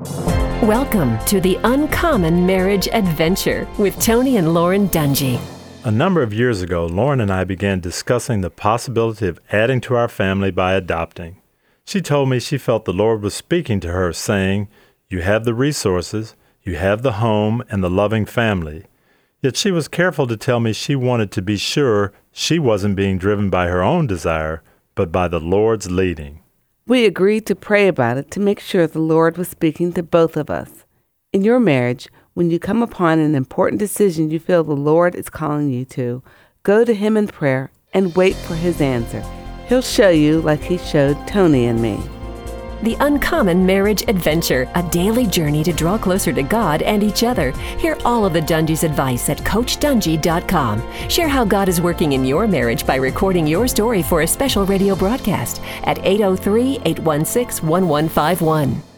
Welcome to the Uncommon Marriage Adventure with Tony and Lauren Dungy. A number of years ago, Lauren and I began discussing the possibility of adding to our family by adopting. She told me she felt the Lord was speaking to her, saying, You have the resources, you have the home, and the loving family. Yet she was careful to tell me she wanted to be sure she wasn't being driven by her own desire, but by the Lord's leading. We agreed to pray about it to make sure the Lord was speaking to both of us. In your marriage, when you come upon an important decision you feel the Lord is calling you to, go to Him in prayer and wait for His answer. He'll show you like He showed Tony and me. The Uncommon Marriage Adventure, a daily journey to draw closer to God and each other. Hear all of the Dungy's advice at CoachDungy.com. Share how God is working in your marriage by recording your story for a special radio broadcast at 803 816 1151.